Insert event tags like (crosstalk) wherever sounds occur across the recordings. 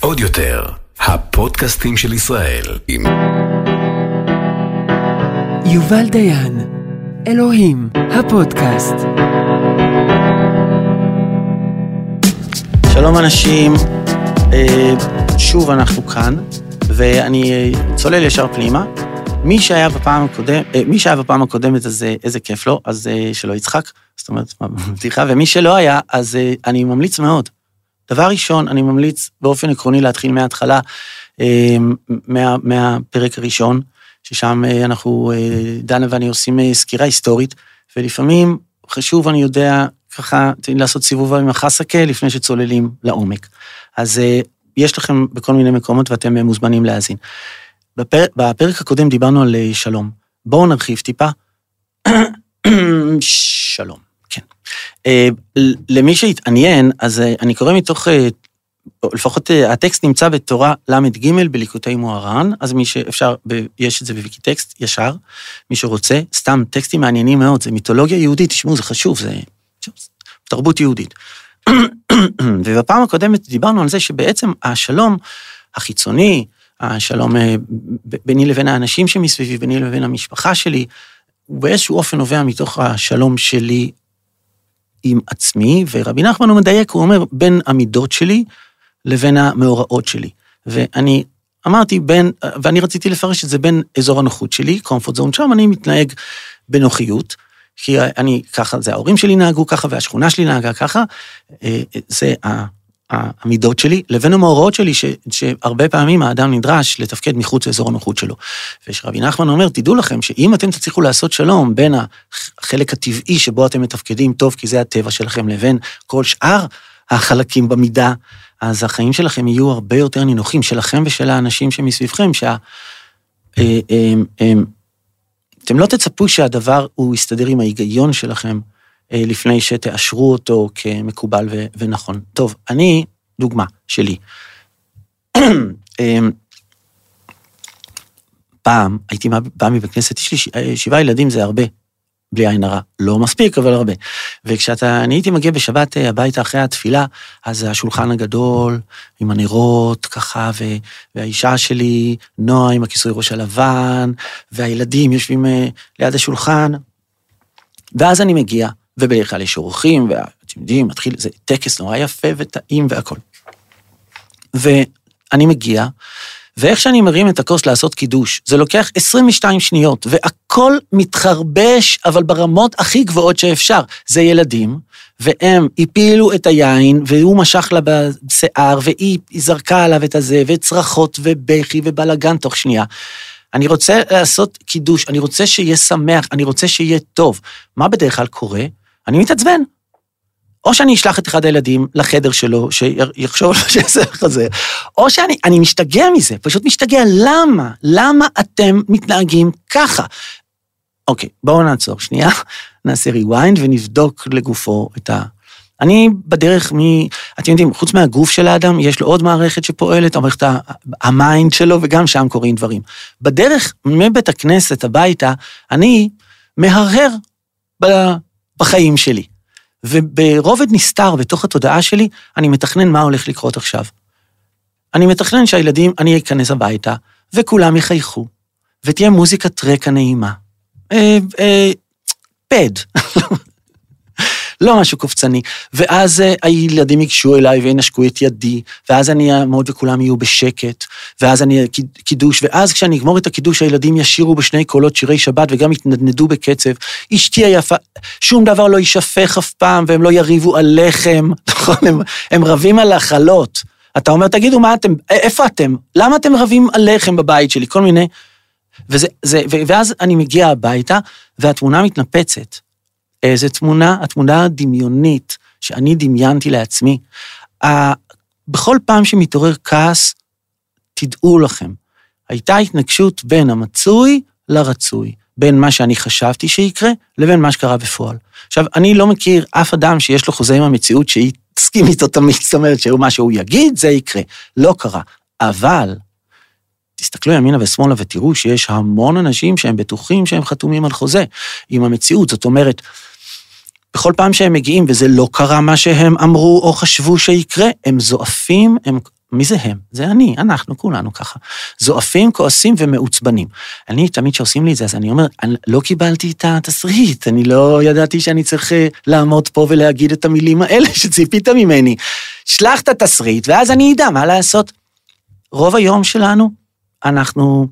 עוד יותר, הפודקאסטים של ישראל עם יובל דיין, אלוהים, הפודקאסט. שלום אנשים, אה, שוב אנחנו כאן, ואני אה, צולל ישר פנימה. מי שהיה בפעם הקודמת, מי שהיה בפעם הקודמת, אז אה, איזה כיף לו, אז שלא יצחק, זאת אומרת, בדיחה, ומי שלא היה, אז אני ממליץ מאוד. דבר ראשון, אני ממליץ באופן עקרוני להתחיל מההתחלה, מה, מהפרק הראשון, ששם אנחנו, דנה ואני עושים סקירה היסטורית, ולפעמים חשוב, אני יודע, ככה, לעשות סיבוב עם החסקה לפני שצוללים לעומק. אז יש לכם בכל מיני מקומות ואתם מוזמנים להאזין. בפר... בפרק הקודם דיברנו על אה, שלום. בואו נרחיב טיפה. (clears throat) שלום. אה, למי שהתעניין, אז אה, אני קורא מתוך, לפחות הטקסט נמצא בתורה ל"ג בליקוטי מוהר"ן, אז מי שאפשר, יש את זה בוויקיטקסט ישר, מי שרוצה, סתם טקסטים מעניינים מאוד, זה מיתולוגיה יהודית, תשמעו, זה חשוב, זה תרבות יהודית. (clears throat) ובפעם הקודמת דיברנו על זה שבעצם השלום החיצוני, השלום אה, ביני לבין האנשים שמסביבי, ביני לבין המשפחה שלי, הוא באיזשהו אופן נובע מתוך השלום שלי עם עצמי, ורבי נחמן הוא מדייק, הוא אומר, בין המידות שלי לבין המאורעות שלי. ואני אמרתי בין, ואני רציתי לפרש את זה בין אזור הנוחות שלי, comfort zone, שם אני מתנהג בנוחיות, כי אני ככה, זה ההורים שלי נהגו ככה והשכונה שלי נהגה ככה, אה, זה המידות שלי, לבין המאורעות שלי, ש, שהרבה פעמים האדם נדרש לתפקד מחוץ לאזור הנוחות שלו. ושרבי נחמן אומר, תדעו לכם שאם אתם תצליחו לעשות שלום בין החלק הטבעי שבו אתם מתפקדים טוב, כי זה הטבע שלכם, לבין כל שאר החלקים במידה, אז החיים שלכם יהיו הרבה יותר נינוחים, שלכם ושל האנשים שמסביבכם, שה... אה, אה, אתם לא תצפו שהדבר הוא יסתדר עם ההיגיון שלכם אה, לפני שתאשרו אותו כמקובל ו- ונכון. טוב, אני, דוגמה שלי. (clears throat) אמ, פעם הייתי בא מבית כנסת, יש לי אה, שבעה ילדים זה הרבה, בלי עין הרע. לא מספיק, אבל הרבה. וכשאתה, אני הייתי מגיע בשבת אה, הביתה אחרי התפילה, אז השולחן הגדול, עם הנרות, ככה, ו, והאישה שלי, נועה, עם הכיסוי ראש הלבן, והילדים יושבים אה, ליד השולחן. ואז אני מגיע, ובדרך כלל יש אורחים, ואתם יודעים, מתחיל, זה טקס נורא יפה וטעים והכול. ואני מגיע, ואיך שאני מרים את הכוס לעשות קידוש, זה לוקח 22 שניות, והכל מתחרבש, אבל ברמות הכי גבוהות שאפשר. זה ילדים, והם הפילו את היין, והוא משך לה בשיער, והיא זרקה עליו את הזה, וצרחות ובכי ובלאגן תוך שנייה. אני רוצה לעשות קידוש, אני רוצה שיהיה שמח, אני רוצה שיהיה טוב. מה בדרך כלל קורה? אני מתעצבן. או שאני אשלח את אחד הילדים לחדר שלו, שיחשוב על שיעשה חזה, או שאני משתגע מזה, פשוט משתגע. למה? למה אתם מתנהגים ככה? אוקיי, בואו נעצור שנייה, נעשה rewind ונבדוק לגופו את ה... אני בדרך מ... אתם יודעים, חוץ מהגוף של האדם, יש לו עוד מערכת שפועלת, המערכת ה mind שלו, וגם שם קורים דברים. בדרך מבית הכנסת הביתה, אני מהרהר בחיים שלי. וברובד נסתר בתוך התודעה שלי, אני מתכנן מה הולך לקרות עכשיו. אני מתכנן שהילדים, אני אכנס הביתה, וכולם יחייכו, ותהיה מוזיקת רקע נעימה. אה, אה, pad. לא משהו קופצני. ואז אה, הילדים ייגשו אליי וינשקו את ידי, ואז אני אעמוד וכולם יהיו בשקט, ואז אני קידוש, ואז כשאני אגמור את הקידוש, הילדים ישירו בשני קולות שירי שבת וגם יתנדנדו בקצב. אשתי היפה, שום דבר לא יישפך אף פעם, והם לא יריבו על לחם, (laughs) נכון? הם, הם רבים על החלות. אתה אומר, תגידו, מה אתם, איפה אתם? למה אתם רבים על לחם בבית שלי? כל מיני... וזה, זה, ואז אני מגיע הביתה, והתמונה מתנפצת. איזה תמונה? התמונה הדמיונית שאני דמיינתי לעצמי. בכל פעם שמתעורר כעס, תדעו לכם, הייתה התנגשות בין המצוי לרצוי, בין מה שאני חשבתי שיקרה לבין מה שקרה בפועל. עכשיו, אני לא מכיר אף אדם שיש לו חוזה עם המציאות שיסכים איתו תמיד, זאת אומרת שמה שהוא יגיד, זה יקרה. לא קרה. אבל תסתכלו ימינה ושמאלה ותראו שיש המון אנשים שהם בטוחים שהם חתומים על חוזה עם המציאות. זאת אומרת, בכל פעם שהם מגיעים, וזה לא קרה מה שהם אמרו או חשבו שיקרה, הם זועפים, הם... מי זה הם? זה אני, אנחנו, כולנו ככה. זועפים, כועסים ומעוצבנים. אני, תמיד כשעושים לי את זה, אז אני אומר, אני לא קיבלתי את התסריט, אני לא ידעתי שאני צריך אה, לעמוד פה ולהגיד את המילים האלה שציפית ממני. שלח את התסריט, ואז אני אדע מה לעשות. רוב היום שלנו, אנחנו,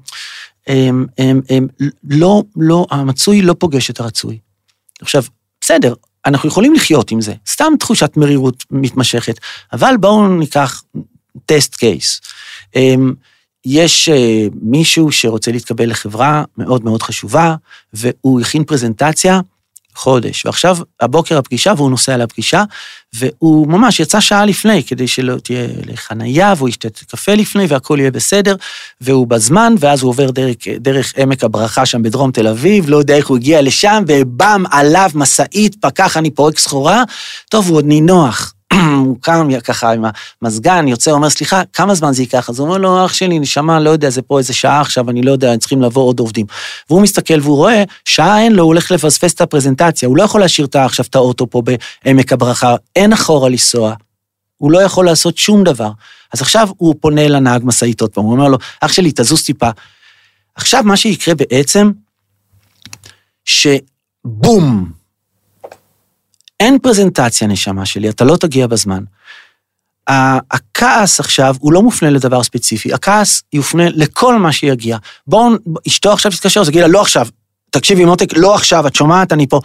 הם, הם, הם, לא, לא, המצוי לא פוגש את הרצוי. עכשיו, בסדר, אנחנו יכולים לחיות עם זה, סתם תחושת מרירות מתמשכת, אבל בואו ניקח טסט קייס. יש אה, מישהו שרוצה להתקבל לחברה מאוד מאוד חשובה, והוא הכין פרזנטציה חודש, ועכשיו הבוקר הפגישה והוא נוסע לפגישה, והוא ממש יצא שעה לפני כדי שלא תהיה לחנייה, והוא ישתה קפה לפני והכל יהיה בסדר, והוא בזמן, ואז הוא עובר דרך, דרך עמק הברכה שם בדרום תל אביב, לא יודע איך הוא הגיע לשם, ובם עליו משאית, פקח, אני פורק סחורה, טוב, הוא עוד נינוח. (clears throat) הוא קם ככה עם המזגן, יוצא, אומר, סליחה, כמה זמן זה ייקח? אז הוא אומר לו, אח שלי, נשמה, לא יודע, זה פה איזה שעה עכשיו, אני לא יודע, צריכים לבוא עוד עובדים. והוא מסתכל והוא רואה, שעה אין לו, הוא הולך לפספס את הפרזנטציה, הוא לא יכול להשאיר עכשיו את האוטו פה בעמק הברכה, אין אחורה לנסוע, הוא לא יכול לעשות שום דבר. אז עכשיו הוא פונה לנהג משאית עוד פעם, הוא אומר לו, אח שלי, תזוז טיפה. עכשיו מה שיקרה בעצם, שבום, אין פרזנטציה, נשמה שלי, אתה לא תגיע בזמן. הכעס עכשיו הוא לא מופנה לדבר ספציפי, הכעס יופנה לכל מה שיגיע. בואו, אשתו עכשיו תתקשר, אז תגיד לה, לא עכשיו. תקשיבי, מותק, לא עכשיו, את שומעת, אני פה.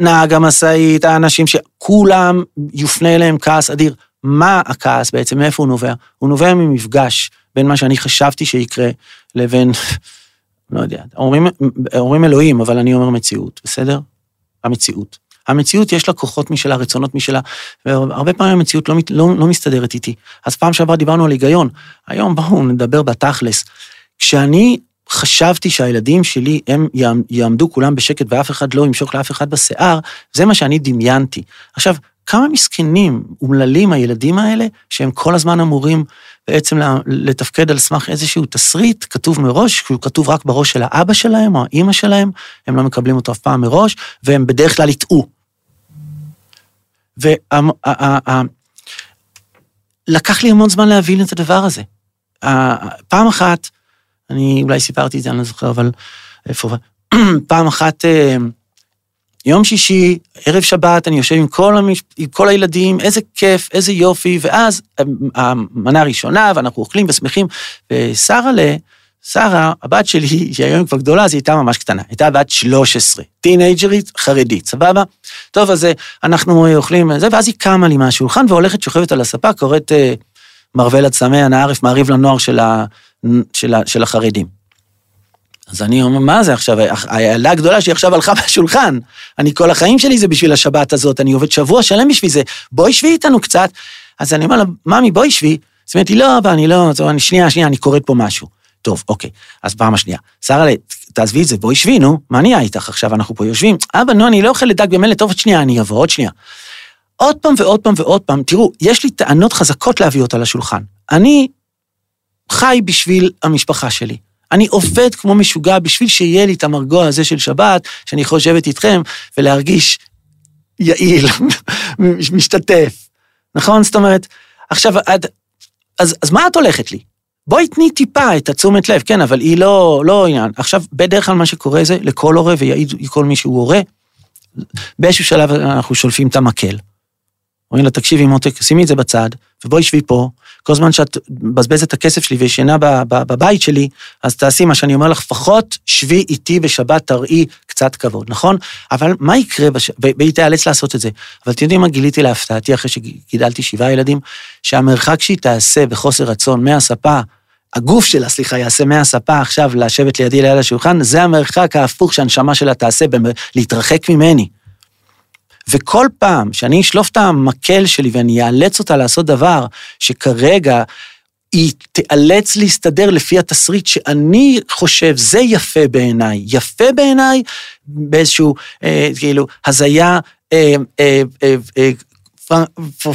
נהג המשאית, האנשים שכולם יופנה אליהם כעס אדיר. מה הכעס בעצם, מאיפה הוא נובע? הוא נובע ממפגש בין מה שאני חשבתי שיקרה לבין, (laughs) לא יודע, אומרים, אומרים אלוהים, אבל אני אומר מציאות, בסדר? המציאות. המציאות יש לה כוחות משלה, רצונות משלה, והרבה פעמים המציאות לא, לא, לא מסתדרת איתי. אז פעם שעברה דיברנו על היגיון, היום בואו נדבר בתכלס. כשאני חשבתי שהילדים שלי, הם יעמדו כולם בשקט ואף אחד לא ימשוך לאף אחד בשיער, זה מה שאני דמיינתי. עכשיו, כמה מסכנים, אומללים הילדים האלה, שהם כל הזמן אמורים בעצם לתפקד על סמך איזשהו תסריט כתוב מראש, שהוא כתוב רק בראש של האבא שלהם או האימא שלהם, הם לא מקבלים אותו אף פעם מראש, והם בדרך כלל יטעו. ולקח לי המון זמן להבין את הדבר הזה. פעם אחת, אני אולי סיפרתי את זה, אני לא זוכר, אבל איפה, (clears throat) פעם אחת, אה, יום שישי, ערב שבת, אני יושב עם כל, המש... עם כל הילדים, איזה כיף, איזה יופי, ואז אה, המנה הראשונה, ואנחנו אוכלים ושמחים, ושרה ל... שרה, הבת שלי, שהיא היום כבר גדולה, אז היא הייתה ממש קטנה, הייתה בת 13, טינג'רית, חרדית, סבבה? טוב, אז אה, אנחנו אוכלים זה, ואז היא קמה לי מהשולחן והולכת, שוכבת על הספה, קוראת uh, מרוול הצמא, אנא ערף, מעריב לנוער של, ה, של, ה, של החרדים. אז אני אומר, מה זה עכשיו? הילדה הגדולה שהיא עכשיו הלכה (laughs) מהשולחן. אני כל החיים שלי זה בשביל השבת הזאת, אני עובד שבוע שלם בשביל זה, בואי שבי איתנו קצת. אז אני אומר לה, ממי, בואי שבי. היא אומרת לי, לא, אבא, אני לא, שנייה, שנייה, אני קוראת פה משהו. טוב, אוקיי, אז פעם השנייה. שרה, תעזבי את זה, בואי שבי, נו, מה נהיה איתך עכשיו, אנחנו פה יושבים? אבא, נו, אני לא אוכלת דג במלט, טוב, עוד שנייה, אני אבוא, עוד שנייה. עוד פעם ועוד פעם ועוד פעם, תראו, יש לי טענות חזקות להביא אותה לשולחן. אני חי בשביל המשפחה שלי. אני עובד כמו משוגע בשביל שיהיה לי את המרגוע הזה של שבת, שאני יכול לשבת איתכם ולהרגיש יעיל, (laughs) משתתף, נכון? זאת אומרת, עכשיו, אז, אז מה את הולכת לי? בואי תני טיפה את התשומת לב, כן, אבל היא לא, לא עניין. עכשיו, בדרך כלל מה שקורה זה, לכל הורה, ויעיד כל מי שהוא הורה, באיזשהו שלב אנחנו שולפים את המקל. אומרים לה, תקשיבי מותק, שימי את זה בצד, ובואי שבי פה, כל זמן שאת מבזבזת את הכסף שלי וישנה בבית שלי, אז תעשי מה שאני אומר לך, לפחות שבי איתי בשבת, תראי קצת כבוד, נכון? אבל מה יקרה, בש... והיא תיאלץ לעשות את זה. אבל אתם יודעים מה גיליתי להפתעתי אחרי שגידלתי שבעה ילדים? שהמרחק שהיא תעשה בחוסר רצון מהספה, הגוף שלה, סליחה, יעשה מהספה עכשיו לשבת לידי ליד השולחן, זה המרחק ההפוך שהנשמה שלה תעשה, להתרחק ממני. וכל פעם שאני אשלוף את המקל שלי ואני אאלץ אותה לעשות דבר שכרגע היא תיאלץ להסתדר לפי התסריט שאני חושב, זה יפה בעיניי. יפה בעיניי באיזשהו, אה, כאילו, הזיה אה, אה, אה, אה,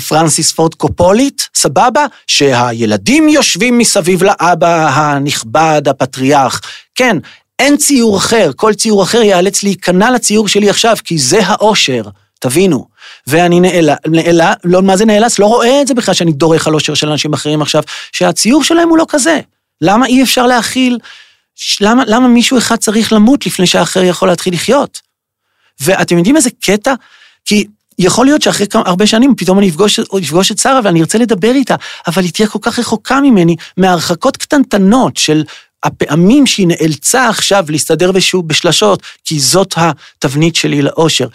פרנסיס פורד קופולית, סבבה? שהילדים יושבים מסביב לאבא הנכבד, הפטריארך. כן, אין ציור אחר, כל ציור אחר ייאלץ להיכנע לציור שלי עכשיו, כי זה האושר. תבינו. ואני נאלץ, נאלץ, לא, מה זה נאלץ? לא רואה את זה בכלל שאני דורך על אושר של אנשים אחרים עכשיו, שהציור שלהם הוא לא כזה. למה אי אפשר להכיל, למה, למה מישהו אחד צריך למות לפני שהאחר יכול להתחיל לחיות? ואתם יודעים איזה קטע? כי יכול להיות שאחרי כמה, הרבה שנים פתאום אני אפגוש, אפגוש את שרה ואני ארצה לדבר איתה, אבל היא תהיה כל כך רחוקה ממני, מהרחקות קטנטנות של הפעמים שהיא נאלצה עכשיו להסתדר בשלשות, כי זאת התבנית שלי לאושר.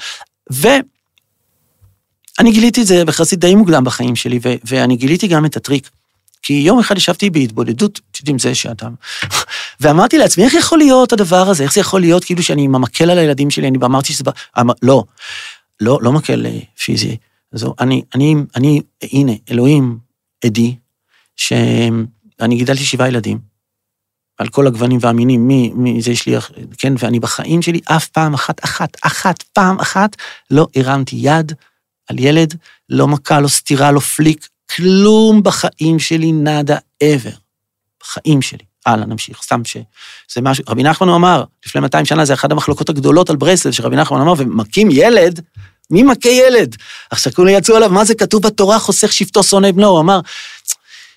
ואני גיליתי את זה יחסית די מוקדם בחיים שלי, ו- ואני גיליתי גם את הטריק. כי יום אחד ישבתי בהתבודדות, עם זה שאתה... ואמרתי לעצמי, איך יכול להיות הדבר הזה? איך זה יכול להיות כאילו שאני עם המקל על הילדים שלי? אני אמרתי שזה... אמר, לא, לא, לא מקל אה, פיזי. זו, אני, אני, אני, הנה, אלוהים עדי, שאני גידלתי שבעה ילדים, על כל הגוונים והמינים, מי, מי זה יש לי, כן, ואני בחיים שלי אף פעם אחת, אחת, אחת, פעם אחת, לא הרמתי יד על ילד, לא מכה, לא סטירה, לא פליק, כלום בחיים שלי, נאדה ever. בחיים שלי. הלאה, נמשיך, סתם ש... זה משהו, רבי נחמן אמר, לפני 200 שנה, זה אחת המחלוקות הגדולות על ברסלב, שרבי נחמן אמר, ומכים ילד, מי מכה ילד? עכשיו כולם יצאו עליו, מה זה כתוב בתורה, חוסך שבטו שונא בנו? הוא אמר,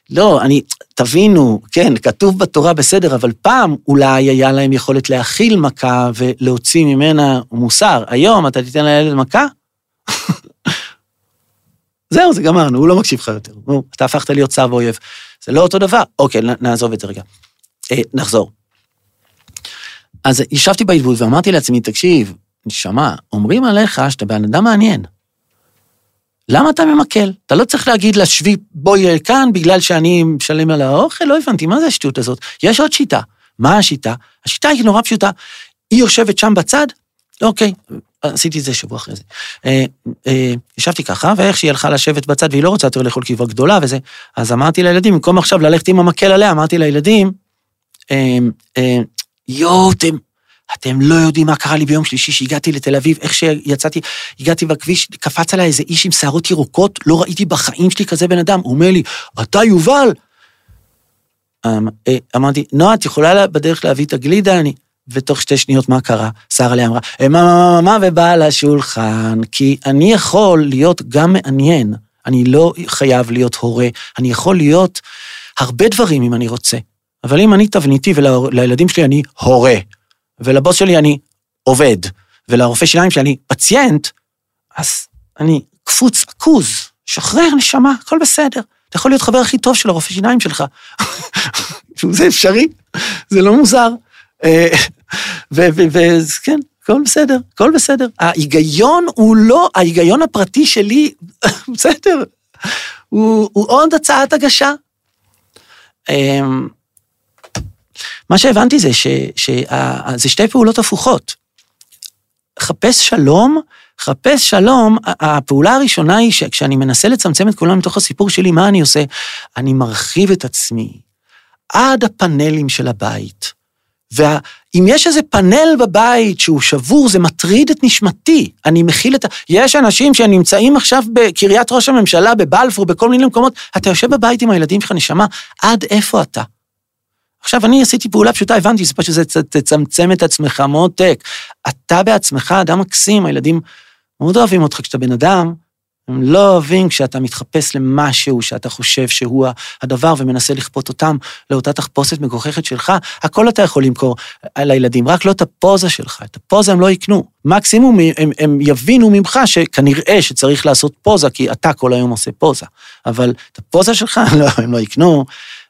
לא, אני, תבינו, כן, כתוב בתורה בסדר, אבל פעם אולי היה להם יכולת להכיל מכה ולהוציא ממנה מוסר. היום אתה תיתן לילד מכה? זהו, זה גמרנו, הוא לא מקשיב לך יותר. נו, אתה הפכת להיות שר ואויב. זה לא אותו דבר. אוקיי, נעזוב את זה רגע. אה, נחזור. אז ישבתי בהתבודדות ואמרתי לעצמי, תקשיב, נשמה, אומרים עליך שאתה בן אדם מעניין. למה אתה ממקל? אתה לא צריך להגיד לה, שבי, בואי כאן בגלל שאני משלם על האוכל, לא הבנתי, מה זה השטות הזאת? יש עוד שיטה. מה השיטה? השיטה היא נורא פשוטה. היא יושבת שם בצד, אוקיי, עשיתי את זה שבוע אחרי זה. אה, אה, ישבתי ככה, ואיך שהיא הלכה לשבת בצד, והיא לא רוצה יותר לאכול קיבה גדולה וזה, אז אמרתי לילדים, במקום עכשיו ללכת עם המקל עליה, אמרתי לילדים, אה, אה, יואו, אתם, אתם לא יודעים מה קרה לי ביום שלישי שהגעתי לתל אביב, איך שיצאתי, הגעתי בכביש, קפץ עליי איזה איש עם שערות ירוקות, לא ראיתי בחיים שלי כזה בן אדם, הוא אומר לי, אתה יובל? אמ, אמרתי, נועה, את יכולה בדרך להביא את הגלידה? אני... ותוך שתי שניות מה קרה? שרה לי אמרה, מה, מה, מה, מה, ובאה לשולחן, כי אני יכול להיות גם מעניין, אני לא חייב להיות הורה, אני יכול להיות הרבה דברים אם אני רוצה. אבל אם אני תבניתי ולילדים שלי אני הורה, ולבוס שלי אני עובד, ולרופא שיניים שלי אני פציינט, אז אני קפוץ, עכוז, שחרר נשמה, הכל בסדר. אתה יכול להיות חבר הכי טוב של הרופא שיניים שלך. (laughs) זה אפשרי, זה לא מוזר. וכן, הכל בסדר, הכל בסדר. ההיגיון הוא לא, ההיגיון הפרטי שלי, (laughs) בסדר, הוא, הוא עוד הצעת הגשה. אמ, מה שהבנתי זה שזה שתי פעולות הפוכות. חפש שלום, חפש שלום, הפעולה הראשונה היא שכשאני מנסה לצמצם את כולם מתוך הסיפור שלי, מה אני עושה? אני מרחיב את עצמי עד הפאנלים של הבית. ואם יש איזה פאנל בבית שהוא שבור, זה מטריד את נשמתי. אני מכיל את ה... יש אנשים שנמצאים עכשיו בקריית ראש הממשלה, בבלפור, בכל מיני מקומות, אתה יושב בבית עם הילדים שלך, נשמה, עד איפה אתה? עכשיו, אני עשיתי פעולה פשוטה, הבנתי, זה פשוט תצמצם את עצמך מותק. אתה בעצמך אדם מקסים, הילדים מאוד אוהבים אותך כשאתה בן אדם, הם לא אוהבים כשאתה מתחפש למשהו שאתה חושב שהוא הדבר ומנסה לכפות אותם לאותה תחפושת מגוחכת שלך, הכל אתה יכול למכור על הילדים, רק לא את הפוזה שלך, את הפוזה הם לא יקנו. מקסימום הם, הם יבינו ממך שכנראה שצריך לעשות פוזה, כי אתה כל היום עושה פוזה, אבל את הפוזה שלך (laughs) לא, הם לא יקנו,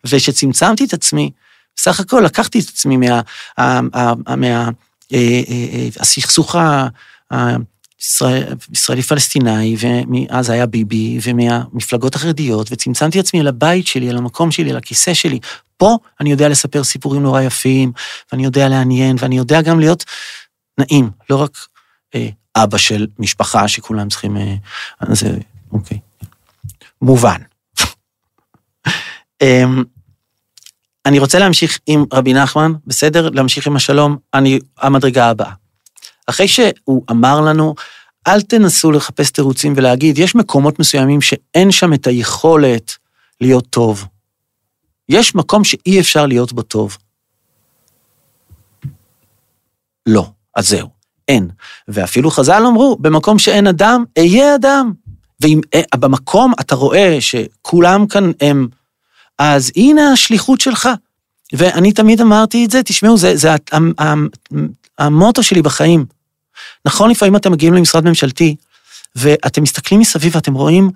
וכשצמצמתי את עצמי, בסך הכל לקחתי את עצמי מה... מה הסכסוך ה... ישראל, ישראלי-פלסטיני, ומאז היה ביבי, ומהמפלגות החרדיות, וצמצמתי עצמי אל הבית שלי, אל המקום שלי, אל הכיסא שלי. פה אני יודע לספר סיפורים נורא יפים, ואני יודע לעניין, ואני יודע גם להיות נעים, לא רק אה, אבא של משפחה שכולם צריכים... אה, זה, אוקיי. מובן. אה, אני רוצה להמשיך עם רבי נחמן, בסדר? להמשיך עם השלום, אני, המדרגה הבאה. אחרי שהוא אמר לנו, אל תנסו לחפש תירוצים ולהגיד, יש מקומות מסוימים שאין שם את היכולת להיות טוב. יש מקום שאי אפשר להיות בו טוב. לא, אז זהו. אין. ואפילו חז"ל אמרו, במקום שאין אדם, אהיה אדם. ואם אה, אתה רואה שכולם כאן הם, אז הנה השליחות שלך. ואני תמיד אמרתי את זה, תשמעו, זה, זה המוטו שלי בחיים. נכון, לפעמים אתם מגיעים למשרד ממשלתי, ואתם מסתכלים מסביב ואתם רואים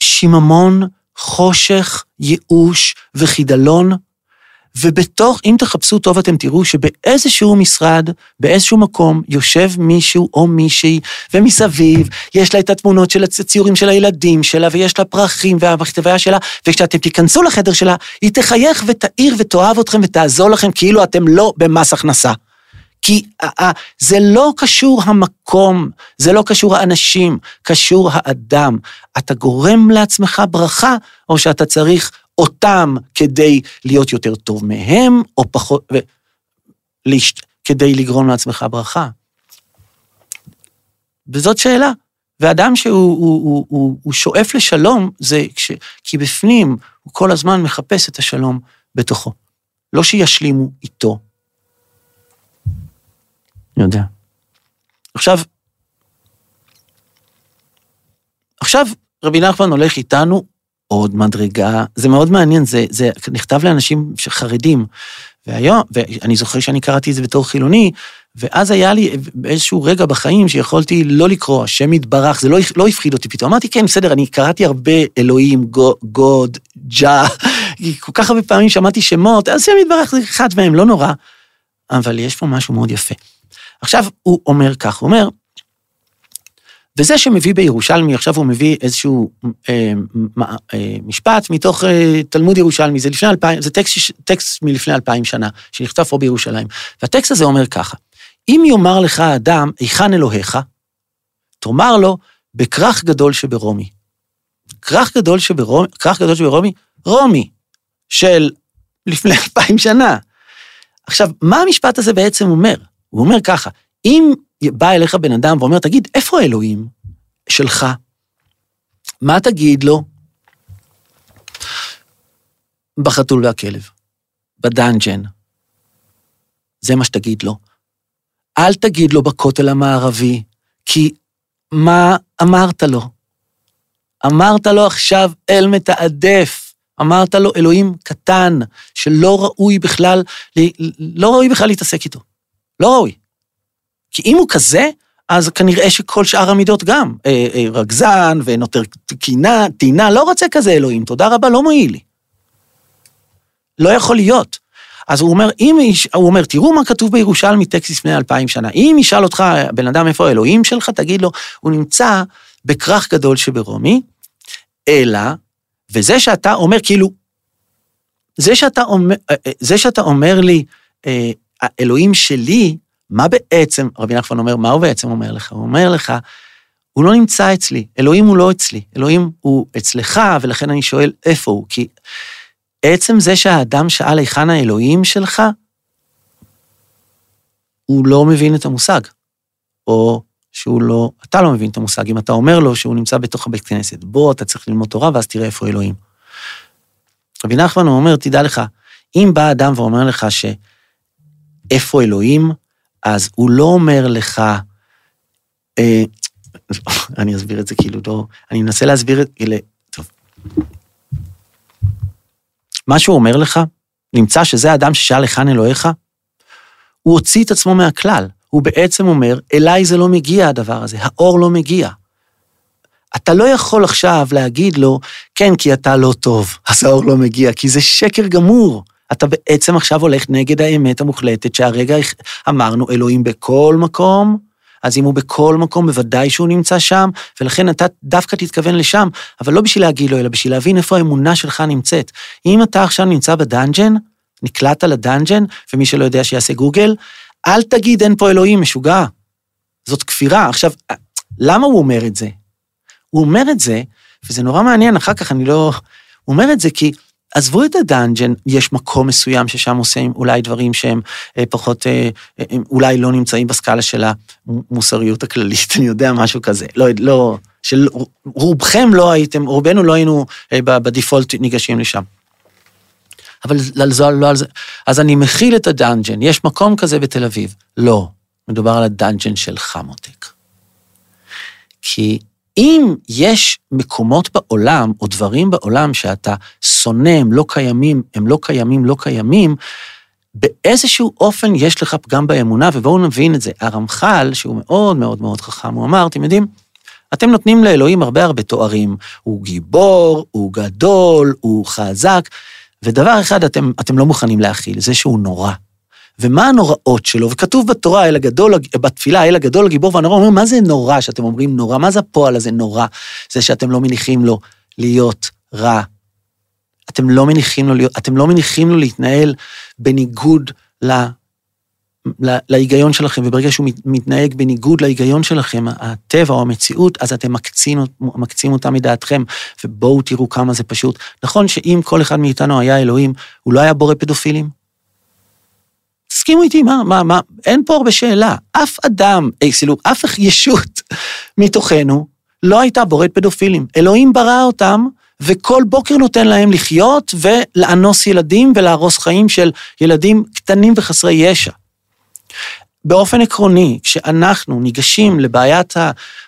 שיממון, חושך, ייאוש וחידלון, ובתוך, אם תחפשו טוב, אתם תראו שבאיזשהו משרד, באיזשהו מקום, יושב מישהו או מישהי, ומסביב יש לה את התמונות של הציורים של הילדים שלה, ויש לה פרחים והמכתביה שלה, וכשאתם תיכנסו לחדר שלה, היא תחייך ותעיר ותאהב אתכם ותעזור לכם כאילו אתם לא במס הכנסה. כי זה לא קשור המקום, זה לא קשור האנשים, קשור האדם. אתה גורם לעצמך ברכה, או שאתה צריך אותם כדי להיות יותר טוב מהם, או פחות, ו... לש... כדי לגרום לעצמך ברכה. וזאת שאלה. ואדם שהוא הוא, הוא, הוא, הוא שואף לשלום, זה כש... כי בפנים הוא כל הזמן מחפש את השלום בתוכו. לא שישלימו איתו. יודע. עכשיו, עכשיו רבי נחמן הולך איתנו עוד מדרגה, זה מאוד מעניין, זה, זה נכתב לאנשים חרדים. והיום, ואני זוכר שאני קראתי את זה בתור חילוני, ואז היה לי איזשהו רגע בחיים שיכולתי לא לקרוא, השם יתברך, זה לא, לא הפחיד אותי פתאום. אמרתי, כן, בסדר, אני קראתי הרבה אלוהים, גוד, ג'ה, כל כך הרבה פעמים שמעתי שמות, אז השם יתברך זה אחד מהם, לא נורא. אבל יש פה משהו מאוד יפה. עכשיו, הוא אומר כך, הוא אומר, וזה שמביא בירושלמי, עכשיו הוא מביא איזשהו אה, אה, משפט מתוך אה, תלמוד ירושלמי, זה לפני אלפיים, זה טקסט, טקסט מלפני אלפיים שנה, שנכתב פה בירושלים. והטקסט הזה אומר ככה, אם יאמר לך האדם, היכן אלוהיך, תאמר לו, בכרך גדול שברומי. כרך גדול שברומי, כרך גדול שברומי, רומי, של לפני אלפיים שנה. עכשיו, מה המשפט הזה בעצם אומר? הוא אומר ככה, אם בא אליך בן אדם ואומר, תגיד, איפה האלוהים שלך? מה תגיד לו? בחתול והכלב, בדאנג'ן. זה מה שתגיד לו. אל תגיד לו בכותל המערבי, כי מה אמרת לו? אמרת לו עכשיו אל מתעדף, אמרת לו אלוהים קטן, שלא ראוי בכלל, לא ראוי בכלל להתעסק איתו. לא ראוי. כי אם הוא כזה, אז כנראה שכל שאר המידות גם. אה, אה, רגזן ונותר קינה, טינה, לא רוצה כזה אלוהים, תודה רבה, לא מועיל לי. לא יכול להיות. אז הוא אומר, אם, הוא אומר, תראו מה כתוב בירושלמי טקסט לפני אלפיים שנה. אם ישאל אותך, בן אדם, איפה האלוהים שלך, תגיד לו, הוא נמצא בכרך גדול שברומי, אלא, וזה שאתה אומר, כאילו, זה שאתה אומר, אה, זה שאתה אומר לי, האלוהים שלי, מה בעצם, רבי נחמן אומר, מה הוא בעצם אומר לך? הוא אומר לך, הוא לא נמצא אצלי, אלוהים הוא לא אצלי, אלוהים הוא אצלך, ולכן אני שואל איפה הוא, כי עצם זה שהאדם שאל היכן האלוהים שלך, הוא לא מבין את המושג, או שהוא לא, אתה לא מבין את המושג, אם אתה אומר לו שהוא נמצא בתוך הבית כנסת, בוא, אתה צריך ללמוד תורה, ואז תראה איפה אלוהים. רבי נחמן הוא אומר, תדע לך, אם בא אדם ואומר לך ש... איפה אלוהים, אז הוא לא אומר לך, אה, (laughs) אני אסביר את זה כאילו לא, אני מנסה להסביר את, אלה, טוב. מה שהוא אומר לך, נמצא שזה האדם ששאל היכן אלוהיך, הוא הוציא את עצמו מהכלל. הוא בעצם אומר, אליי זה לא מגיע הדבר הזה, האור לא מגיע. אתה לא יכול עכשיו להגיד לו, כן, כי אתה לא טוב, אז האור לא מגיע, כי זה שקר גמור. אתה בעצם עכשיו הולך נגד האמת המוחלטת, שהרגע אמרנו, אלוהים בכל מקום, אז אם הוא בכל מקום, בוודאי שהוא נמצא שם, ולכן אתה דווקא תתכוון לשם, אבל לא בשביל להגיד לו, אלא בשביל להבין איפה האמונה שלך נמצאת. אם אתה עכשיו נמצא ב dungeon, נקלעת ל dungeon, ומי שלא יודע שיעשה גוגל, אל תגיד אין פה אלוהים, משוגע. זאת כפירה. עכשיו, למה הוא אומר את זה? הוא אומר את זה, וזה נורא מעניין, אחר כך אני לא... הוא אומר את זה כי עזבו את ה dungeon, יש מקום מסוים ששם עושים אולי דברים שהם אה, פחות, אה, אה, אולי לא נמצאים בסקאלה של המוסריות הכללית, (laughs) אני יודע, משהו כזה. לא, לא, של רובכם לא הייתם, רובנו לא היינו בדיפולט ניגשים לשם. אבל על זה, לא על זה. אז אני מכיל את הדאנג'ן, יש מקום כזה בתל אביב. לא, מדובר על הדאנג'ן של חמוטק. כי אם יש מקומות בעולם, או דברים בעולם שאתה שונא, הם לא קיימים, הם לא קיימים, לא קיימים, באיזשהו אופן יש לך פגם באמונה, ובואו נבין את זה. הרמח"ל, שהוא מאוד מאוד מאוד חכם, הוא אמר, אתם יודעים, אתם נותנים לאלוהים הרבה הרבה תוארים. הוא גיבור, הוא גדול, הוא חזק, ודבר אחד אתם, אתם לא מוכנים להכיל, זה שהוא נורא. ומה הנוראות שלו? וכתוב בתורה, אל הגדול, בתפילה, אל הגדול, הגיבור והנורא, אומרים, מה זה נורא שאתם אומרים נורא? מה זה הפועל הזה נורא? זה שאתם לא מניחים לו להיות רע. אתם לא מניחים לו אתם לא מניחים לו להתנהל בניגוד ל... להיגיון שלכם, וברגע שהוא מתנהג בניגוד להיגיון שלכם, הטבע או המציאות, אז אתם מקצים, מקצים אותה מדעתכם, ובואו תראו כמה זה פשוט. נכון שאם כל אחד מאיתנו היה אלוהים, הוא לא היה בורא פדופילים? תסכימו איתי, מה, מה, מה, אין פה הרבה שאלה. אף אדם, אי, סילוק, אף ישות מתוכנו לא הייתה בוראת פדופילים. אלוהים ברא אותם, וכל בוקר נותן להם לחיות ולאנוס ילדים ולהרוס חיים של ילדים קטנים וחסרי ישע. באופן עקרוני, כשאנחנו ניגשים לבעיית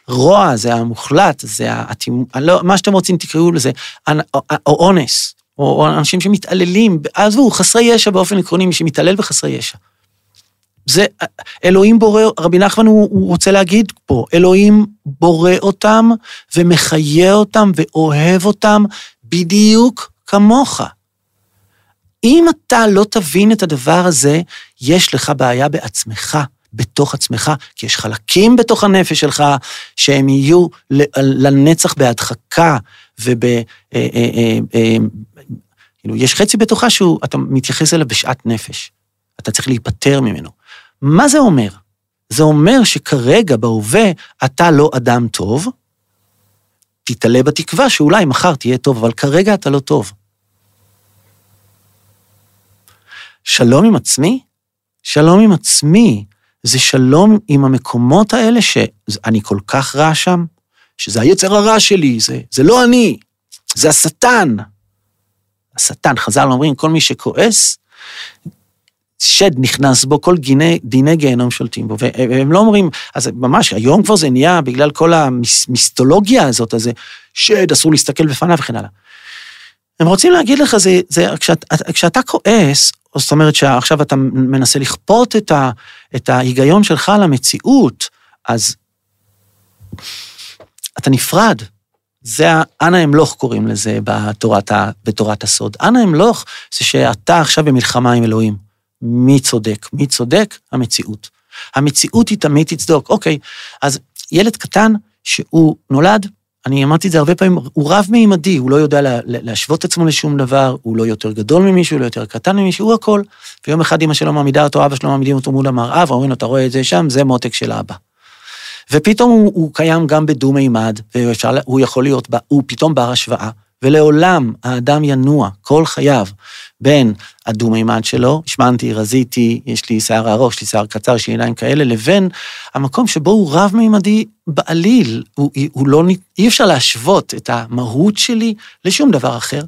הרוע הזה, המוחלט, זה האטימות, לא, מה שאתם רוצים תקראו לזה, או אונס, או אנשים שמתעללים, עזבו, חסרי ישע באופן עקרוני, מי שמתעלל בחסרי ישע. זה, אלוהים בורא, רבי נחמן הוא, הוא רוצה להגיד פה, אלוהים בורא אותם ומחיה אותם ואוהב אותם בדיוק כמוך. אם אתה לא תבין את הדבר הזה, יש לך בעיה בעצמך, בתוך עצמך, כי יש חלקים בתוך הנפש שלך שהם יהיו לנצח בהדחקה וב... כאילו, יש חצי בתוכה שהוא, אתה מתייחס אליו בשאט נפש. אתה צריך להיפטר ממנו. מה זה אומר? זה אומר שכרגע, בהווה, אתה לא אדם טוב, תתעלה בתקווה שאולי מחר תהיה טוב, אבל כרגע אתה לא טוב. שלום עם עצמי? שלום עם עצמי זה שלום עם המקומות האלה שאני כל כך רע שם, שזה היצר הרע שלי, זה, זה לא אני, זה השטן. השטן, חז"ל אומרים, כל מי שכועס, שד נכנס בו, כל גיני, דיני גיהנום שולטים בו. והם לא אומרים, אז ממש, היום כבר זה נהיה, בגלל כל המיסטולוגיה הזאת, אז שד, אסור להסתכל בפניו וכן הלאה. הם רוצים להגיד לך, זה, זה כשאת, כשאתה כועס, זאת אומרת שעכשיו אתה מנסה לכפות את, ה, את ההיגיון שלך על המציאות, אז אתה נפרד. זה אנא אמלוך קוראים לזה בתורת, בתורת הסוד. אנא אמלוך זה שאתה עכשיו במלחמה עם אלוהים. מי צודק? מי צודק? המציאות. המציאות היא תמיד תצדוק. אוקיי, אז ילד קטן שהוא נולד, אני אמרתי את זה הרבה פעמים, הוא רב-מימדי, הוא לא יודע לה, להשוות עצמו לשום דבר, הוא לא יותר גדול ממישהו, לא יותר קטן ממישהו, הוא הכל. ויום אחד אמא שלו מעמידה אותו, אבא שלו מעמידים אותו מול המראה, ואומרים לו, אתה רואה את זה שם, זה מותק של אבא. ופתאום הוא, הוא קיים גם בדו-מימד, והוא יכול להיות, הוא פתאום בר השוואה, ולעולם האדם ינוע כל חייו בין הדו-מימד שלו, השמנתי, רזיתי, יש לי שיער ארוך, יש לי שיער קצר, יש לי עיניים כאלה, לבין המקום שבו הוא רב-מימדי בעליל. הוא, הוא לא, אי אפשר להשוות את המהות שלי לשום דבר אחר.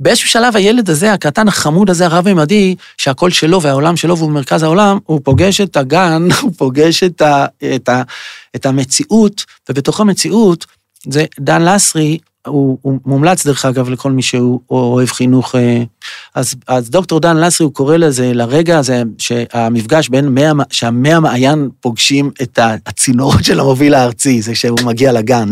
באיזשהו שלב הילד הזה, הקטן החמוד הזה, הרב-מימדי, שהכל שלו והעולם שלו והוא מרכז העולם, הוא פוגש את הגן, (laughs) הוא פוגש את, ה, את, ה, את המציאות, ובתוך המציאות, זה דן לסרי, הוא, הוא מומלץ דרך אגב לכל מי שהוא אוהב חינוך. אה, אז, אז דוקטור דן לסרי, הוא קורא לזה, לרגע הזה, שהמפגש בין מי, שהמי המעיין פוגשים את הצינורות (laughs) של המוביל הארצי, זה שהוא מגיע לגן.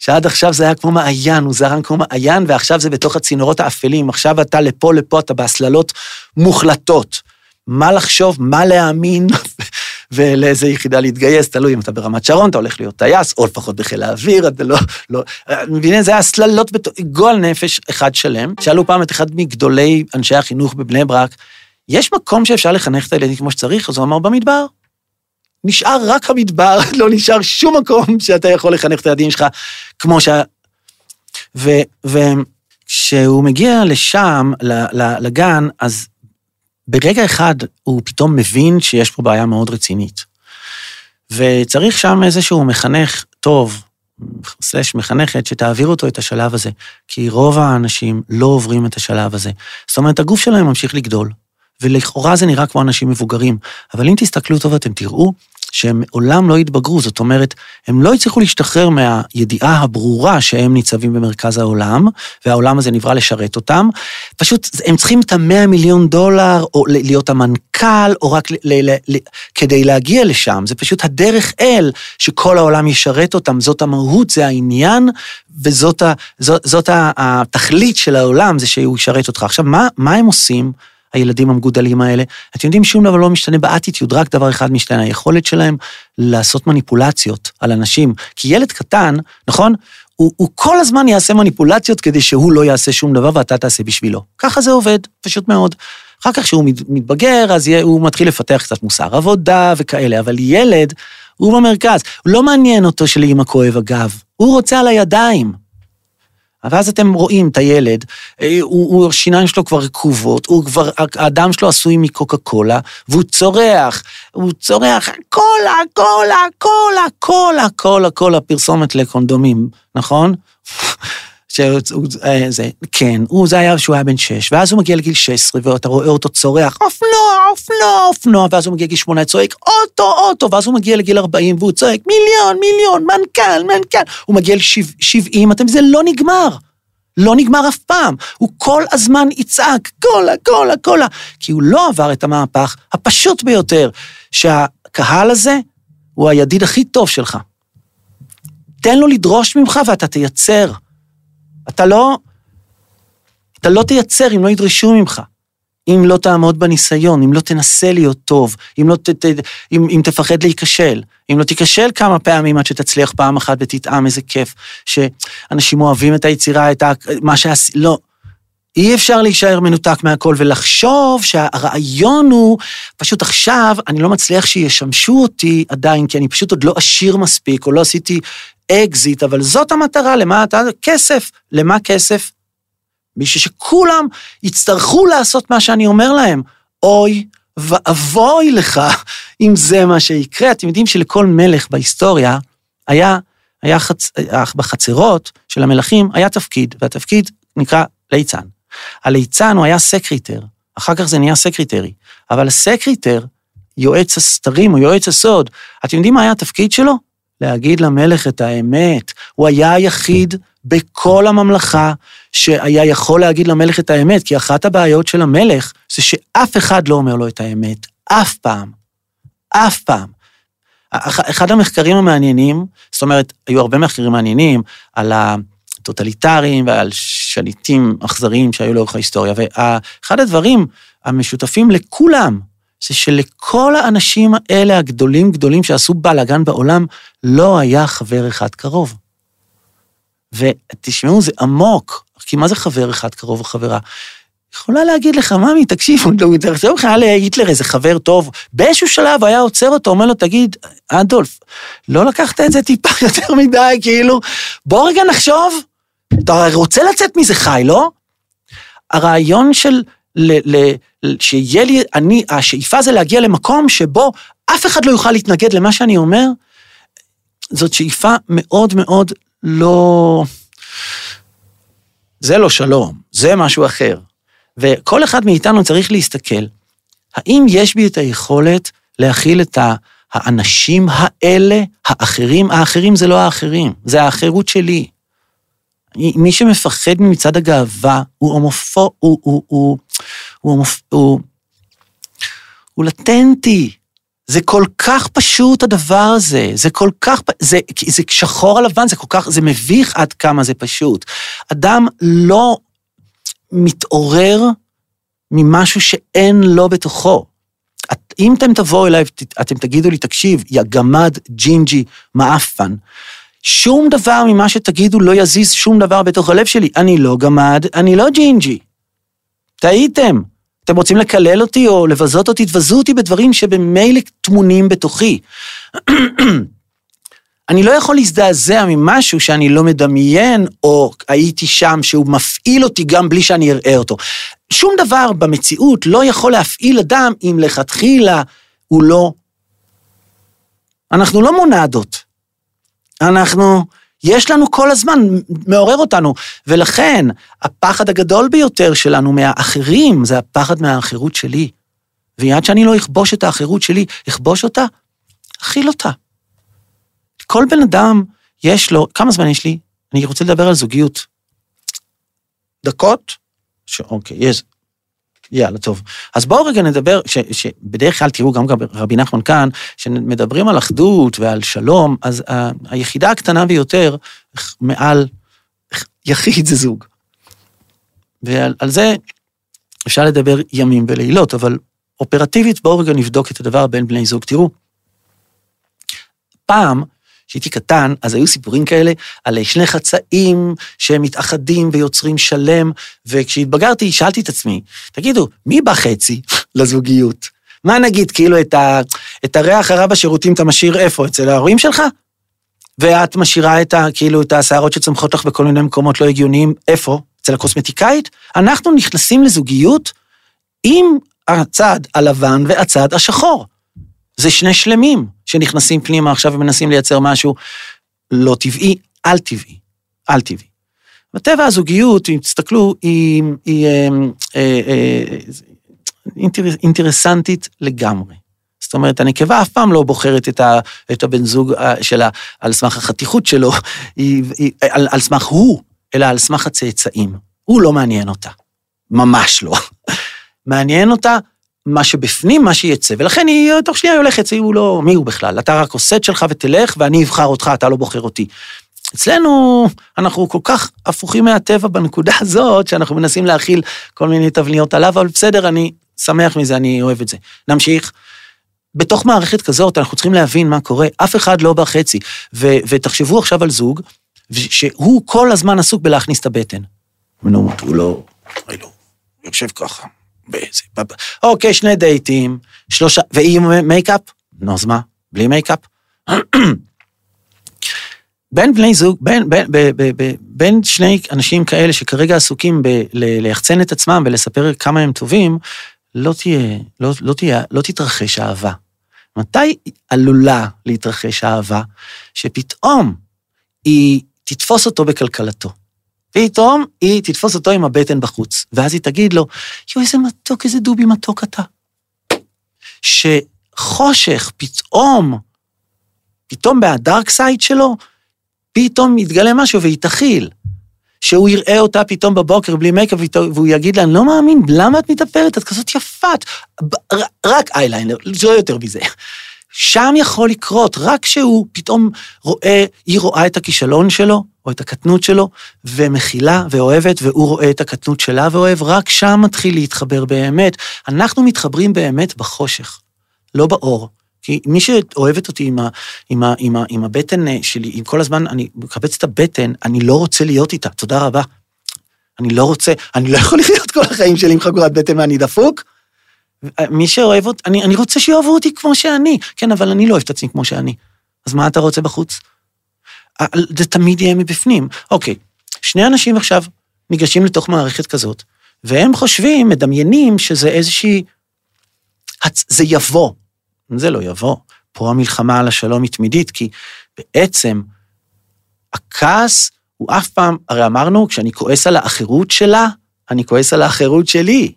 שעד עכשיו זה היה כמו מעיין, הוא זרם כמו מעיין, ועכשיו זה בתוך הצינורות האפלים. עכשיו אתה לפה, לפה, אתה בהסללות מוחלטות. מה לחשוב, מה להאמין, (laughs) ולאיזה יחידה להתגייס, תלוי אם אתה ברמת שרון, אתה הולך להיות טייס, או לפחות בחיל האוויר, אתה לא, לא, מבינים? זה היה הסללות, גועל נפש אחד שלם. שאלו פעם את אחד מגדולי אנשי החינוך בבני ברק, יש מקום שאפשר לחנך את הילדים כמו שצריך? אז הוא אמר, במדבר. נשאר רק המדבר, (laughs) לא נשאר שום מקום שאתה יכול לחנך את הילדים שלך כמו שה... וכשהוא מגיע לשם, לגן, אז ברגע אחד הוא פתאום מבין שיש פה בעיה מאוד רצינית. וצריך שם איזשהו מחנך טוב, סלש מחנכת, שתעביר אותו את השלב הזה, כי רוב האנשים לא עוברים את השלב הזה. זאת אומרת, הגוף שלהם ממשיך לגדול, ולכאורה זה נראה כמו אנשים מבוגרים. אבל אם תסתכלו טוב אתם תראו שהם מעולם לא התבגרו, זאת אומרת, הם לא הצליחו להשתחרר מהידיעה הברורה שהם ניצבים במרכז העולם, והעולם הזה נברא לשרת אותם. פשוט הם צריכים את המאה מיליון דולר, או להיות המנכ"ל, או רק ל- ל- ל- כדי להגיע לשם. זה פשוט הדרך אל שכל העולם ישרת אותם, זאת המהות, זה העניין, וזאת ה, זאת, זאת התכלית של העולם, זה שהוא ישרת אותך. עכשיו, מה, מה הם עושים? הילדים המגודלים האלה. אתם יודעים, שום דבר לא משתנה באטיטיוד, רק דבר אחד משתנה, היכולת שלהם לעשות מניפולציות על אנשים. כי ילד קטן, נכון? הוא, הוא כל הזמן יעשה מניפולציות כדי שהוא לא יעשה שום דבר ואתה תעשה בשבילו. ככה זה עובד, פשוט מאוד. אחר כך כשהוא מתבגר, אז יהיה, הוא מתחיל לפתח קצת מוסר עבודה וכאלה, אבל ילד, הוא במרכז. לא מעניין אותו שלאמא כואב הגב, הוא רוצה על הידיים. ואז אתם רואים את הילד, אה, הוא, הוא, השיניים שלו כבר רקובות, הוא כבר, הדם שלו עשוי מקוקה קולה, והוא צורח, הוא צורח, קולה, קולה, קולה, קולה, קולה, קולה, פרסומת לקונדומים, נכון? שהוא, אה, כן, הוא, זה היה כשהוא היה בן שש, ואז הוא מגיע לגיל 16, ואתה רואה אותו צורח, אופנוע, אופנוע, אופנוע, ואז הוא מגיע לגיל 8, צועק, אוטו, אוטו, ואז הוא מגיע לגיל 40, והוא צועק, מיליון, מיליון, מנכ"ל, מנכ"ל. הוא מגיע ל-70, אתם, זה לא נגמר. לא נגמר אף פעם. הוא כל הזמן יצעק, קולה, קולה, קולה. כי הוא לא עבר את המהפך הפשוט ביותר, שהקהל הזה הוא הידיד הכי טוב שלך. תן לו לדרוש ממך ואתה תייצר. אתה לא, אתה לא תייצר אם לא ידרשו ממך. אם לא תעמוד בניסיון, אם לא תנסה להיות טוב, אם, לא ת, ת, אם, אם תפחד להיכשל, אם לא תיכשל כמה פעמים עד שתצליח פעם אחת ותטעם איזה כיף, שאנשים אוהבים את היצירה, את ה, מה שעשי... לא. אי אפשר להישאר מנותק מהכל ולחשוב שהרעיון הוא, פשוט עכשיו אני לא מצליח שישמשו אותי עדיין, כי אני פשוט עוד לא עשיר מספיק, או לא עשיתי אקזיט, אבל זאת המטרה, למה אתה, כסף, למה כסף? בשביל שכולם יצטרכו לעשות מה שאני אומר להם. אוי ואבוי לך (laughs) אם זה מה שיקרה. אתם יודעים שלכל מלך בהיסטוריה היה, היה חצ... בחצרות של המלכים היה תפקיד, והתפקיד נקרא ליצן. הליצן הוא היה secreter, אחר כך זה נהיה secretary, אבל ה secreter, יועץ הסתרים או יועץ הסוד, אתם יודעים מה היה התפקיד שלו? להגיד למלך את האמת. הוא היה היחיד בכל הממלכה שהיה יכול להגיד למלך את האמת, כי אחת הבעיות של המלך זה שאף אחד לא אומר לו את האמת, אף פעם. אף פעם. אחד המחקרים המעניינים, זאת אומרת, היו הרבה מחקרים מעניינים על הטוטליטרים ועל שליטים אכזריים שהיו לאורך ההיסטוריה, ואחד הדברים המשותפים לכולם, זה שלכל האנשים האלה הגדולים גדולים שעשו בלאגן בעולם, לא היה חבר אחד קרוב. ותשמעו, זה עמוק, כי מה זה חבר אחד קרוב או חברה? יכולה להגיד לך, ממי, תקשיב, תחשוב לך, היה להיטלר איזה חבר טוב, באיזשהו שלב היה עוצר אותו, אומר לו, תגיד, אדולף, לא לקחת את זה טיפה (laughs) יותר מדי, כאילו, בוא רגע נחשוב, אתה רוצה לצאת מזה חי, לא? הרעיון של ל, ל, שיהיה לי, אני, השאיפה זה להגיע למקום שבו אף אחד לא יוכל להתנגד למה שאני אומר, זאת שאיפה מאוד מאוד לא... זה לא שלום, זה משהו אחר. וכל אחד מאיתנו צריך להסתכל, האם יש בי את היכולת להכיל את האנשים האלה, האחרים? האחרים זה לא האחרים, זה האחרות שלי. מי שמפחד ממצעד הגאווה הוא הומופו... הוא, הוא, הוא, הוא, הוא, הוא, הוא לטנטי. זה כל כך פשוט הדבר הזה, זה כל כך, זה, זה שחור על לבן, זה כל כך, זה מביך עד כמה זה פשוט. אדם לא מתעורר ממשהו שאין לו בתוכו. אם אתם תבואו אליי, אתם תגידו לי, תקשיב, יא גמד ג'ינג'י מעפן, שום דבר ממה שתגידו לא יזיז שום דבר בתוך הלב שלי. אני לא גמד, אני לא ג'ינג'י. טעיתם. אתם רוצים לקלל אותי או לבזות אותי, תבזו אותי בדברים שבמילא טמונים בתוכי. (clears throat) אני לא יכול להזדעזע ממשהו שאני לא מדמיין, או הייתי שם שהוא מפעיל אותי גם בלי שאני אראה אותו. שום דבר במציאות לא יכול להפעיל אדם אם לכתחילה הוא לא... אנחנו לא מונדות. אנחנו, יש לנו כל הזמן, מעורר אותנו, ולכן הפחד הגדול ביותר שלנו מהאחרים זה הפחד מהאחרות שלי. ועד שאני לא אכבוש את האחרות שלי, אכבוש אותה, אכיל אותה. כל בן אדם, יש לו, כמה זמן יש לי? אני רוצה לדבר על זוגיות. דקות? ש... אוקיי, יש. יאללה, טוב. אז בואו רגע נדבר, ש, שבדרך כלל תראו גם רבי נחמן כאן, שמדברים על אחדות ועל שלום, אז ה, היחידה הקטנה ביותר מעל יחיד זה זוג. ועל זה אפשר לדבר ימים ולילות, אבל אופרטיבית בואו רגע נבדוק את הדבר בין בני זוג. תראו, פעם, כשהייתי קטן, אז היו סיפורים כאלה על שני חצאים שהם מתאחדים ויוצרים שלם, וכשהתבגרתי, שאלתי את עצמי, תגידו, מי בחצי (laughs) לזוגיות? מה נגיד, כאילו את, ה, את הריח הרע בשירותים אתה משאיר איפה? אצל ההורים שלך? ואת משאירה את ה, כאילו את השערות שצומחות לך בכל מיני מקומות לא הגיוניים, איפה? אצל הקוסמטיקאית? אנחנו נכנסים לזוגיות עם הצד הלבן והצד השחור. זה שני שלמים שנכנסים פנימה עכשיו ומנסים לייצר משהו לא טבעי, על טבעי, על טבעי. בטבע הזוגיות, אם תסתכלו, היא, היא אה, אה, אה, אינטר, אינטרסנטית לגמרי. זאת אומרת, הנקבה אף פעם לא בוחרת את, ה, את הבן זוג אה, שלה על סמך החתיכות שלו, היא, היא, על, על סמך הוא, אלא על סמך הצאצאים. הוא לא מעניין אותה. ממש לא. (laughs) מעניין אותה מה שבפנים, מה שיצא, ולכן היא תוך שנייה הולכת, הוא לא, מי הוא בכלל? אתה רק עושה את שלך ותלך, ואני אבחר אותך, אתה לא בוחר אותי. אצלנו, אנחנו כל כך הפוכים מהטבע בנקודה (laughs) הזאת, שאנחנו מנסים להכיל כל מיני תבניות עליו, אבל בסדר, אני שמח מזה, אני אוהב את זה. נמשיך. בתוך מערכת כזאת, אנחנו צריכים להבין מה קורה, אף אחד לא בחצי. ו- ותחשבו עכשיו על זוג, שהוא כל הזמן עסוק בלהכניס את הבטן. נו, הוא לא, לא, יושב ככה. אוקיי, שני דייטים, שלושה, והיא עם מייקאפ? נו, אז מה? בלי מייקאפ? (clears throat) בין בני זוג, בין, בין, בין, בין, בין שני אנשים כאלה שכרגע עסוקים בליחצן את עצמם ולספר כמה הם טובים, לא תהיה, לא, לא תהיה, לא תתרחש אהבה. מתי עלולה להתרחש אהבה? שפתאום היא תתפוס אותו בקלקלתו. פתאום היא תתפוס אותו עם הבטן בחוץ, ואז היא תגיד לו, יואו, איזה מתוק, איזה דובי מתוק אתה. שחושך פתאום, פתאום מה dark side שלו, פתאום יתגלה משהו והיא תכיל. שהוא יראה אותה פתאום בבוקר בלי מייקאפ, והוא יגיד לה, אני לא מאמין, למה את מתאפרת? את כזאת יפה. רק אייליינר, לא יותר מזה. שם יכול לקרות, רק כשהוא פתאום רואה, היא רואה את הכישלון שלו, את הקטנות שלו, ומכילה ואוהבת, והוא רואה את הקטנות שלה ואוהב, רק שם מתחיל להתחבר באמת. אנחנו מתחברים באמת בחושך, לא באור. כי מי שאוהבת אותי עם, ה, עם, ה, עם, ה, עם הבטן אה, שלי, עם כל הזמן, אני מקבץ את הבטן, אני לא רוצה להיות איתה, תודה רבה. אני לא רוצה, אני לא יכול (laughs) לחיות כל החיים שלי עם חגורת בטן ואני דפוק. מי שאוהב אותי, אני, אני רוצה שיאהבו אותי כמו שאני. כן, אבל אני לא אוהב את עצמי כמו שאני. אז מה אתה רוצה בחוץ? זה תמיד יהיה מבפנים. אוקיי, שני אנשים עכשיו ניגשים לתוך מערכת כזאת, והם חושבים, מדמיינים שזה איזושהי... זה יבוא. זה לא יבוא. פה המלחמה על השלום היא תמידית, כי בעצם הכעס הוא אף פעם, הרי אמרנו, כשאני כועס על האחרות שלה, אני כועס על האחרות שלי.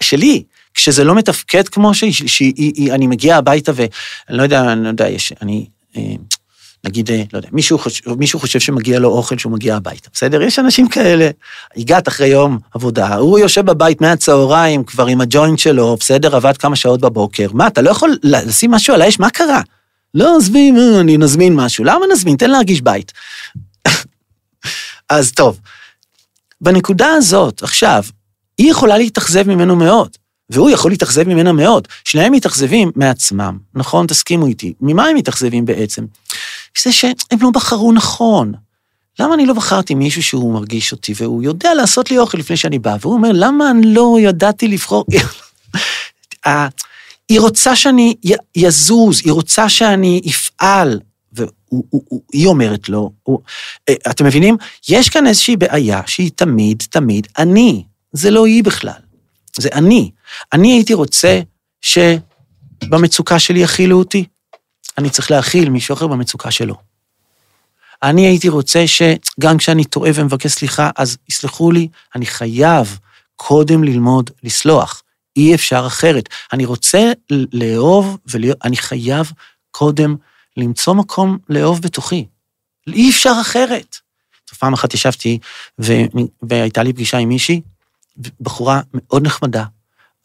שלי. כשזה לא מתפקד כמו שאני מגיע הביתה ואני לא יודע, אני לא יודע, יש, אני, אה, נגיד, אה, לא יודע, מישהו חושב, מישהו חושב שמגיע לו אוכל שהוא מגיע הביתה, בסדר? יש אנשים כאלה. הגעת אחרי יום עבודה, הוא יושב בבית מהצהריים כבר עם הג'וינט שלו, בסדר? עבד כמה שעות בבוקר. מה, אתה לא יכול לשים משהו על האש? מה קרה? לא, עזבי, אני נזמין משהו. למה נזמין? תן להרגיש בית. (laughs) אז טוב, בנקודה הזאת, עכשיו, היא יכולה להתאכזב ממנו מאוד. והוא יכול להתאכזב ממנה מאוד. שניהם מתאכזבים מעצמם, נכון? תסכימו איתי. ממה הם מתאכזבים בעצם? זה שהם לא בחרו נכון. למה אני לא בחרתי מישהו שהוא מרגיש אותי, והוא יודע לעשות לי אוכל לפני שאני בא, והוא אומר, למה אני לא ידעתי לבחור... (laughs) היא רוצה שאני יזוז, היא רוצה שאני אפעל, והיא אומרת לו, הוא, אה, אתם מבינים? יש כאן איזושהי בעיה שהיא תמיד, תמיד אני, זה לא היא בכלל. זה אני. אני הייתי רוצה שבמצוקה שלי יכילו אותי. אני צריך להכיל מישהו אחר במצוקה שלו. אני הייתי רוצה שגם כשאני טועה ומבקש סליחה, אז יסלחו לי, אני חייב קודם ללמוד לסלוח. אי אפשר אחרת. אני רוצה לאהוב ולהיות, אני חייב קודם למצוא מקום לאהוב בתוכי. אי אפשר אחרת. פעם אחת ישבתי ו... והייתה לי פגישה עם מישהי, בחורה מאוד נחמדה,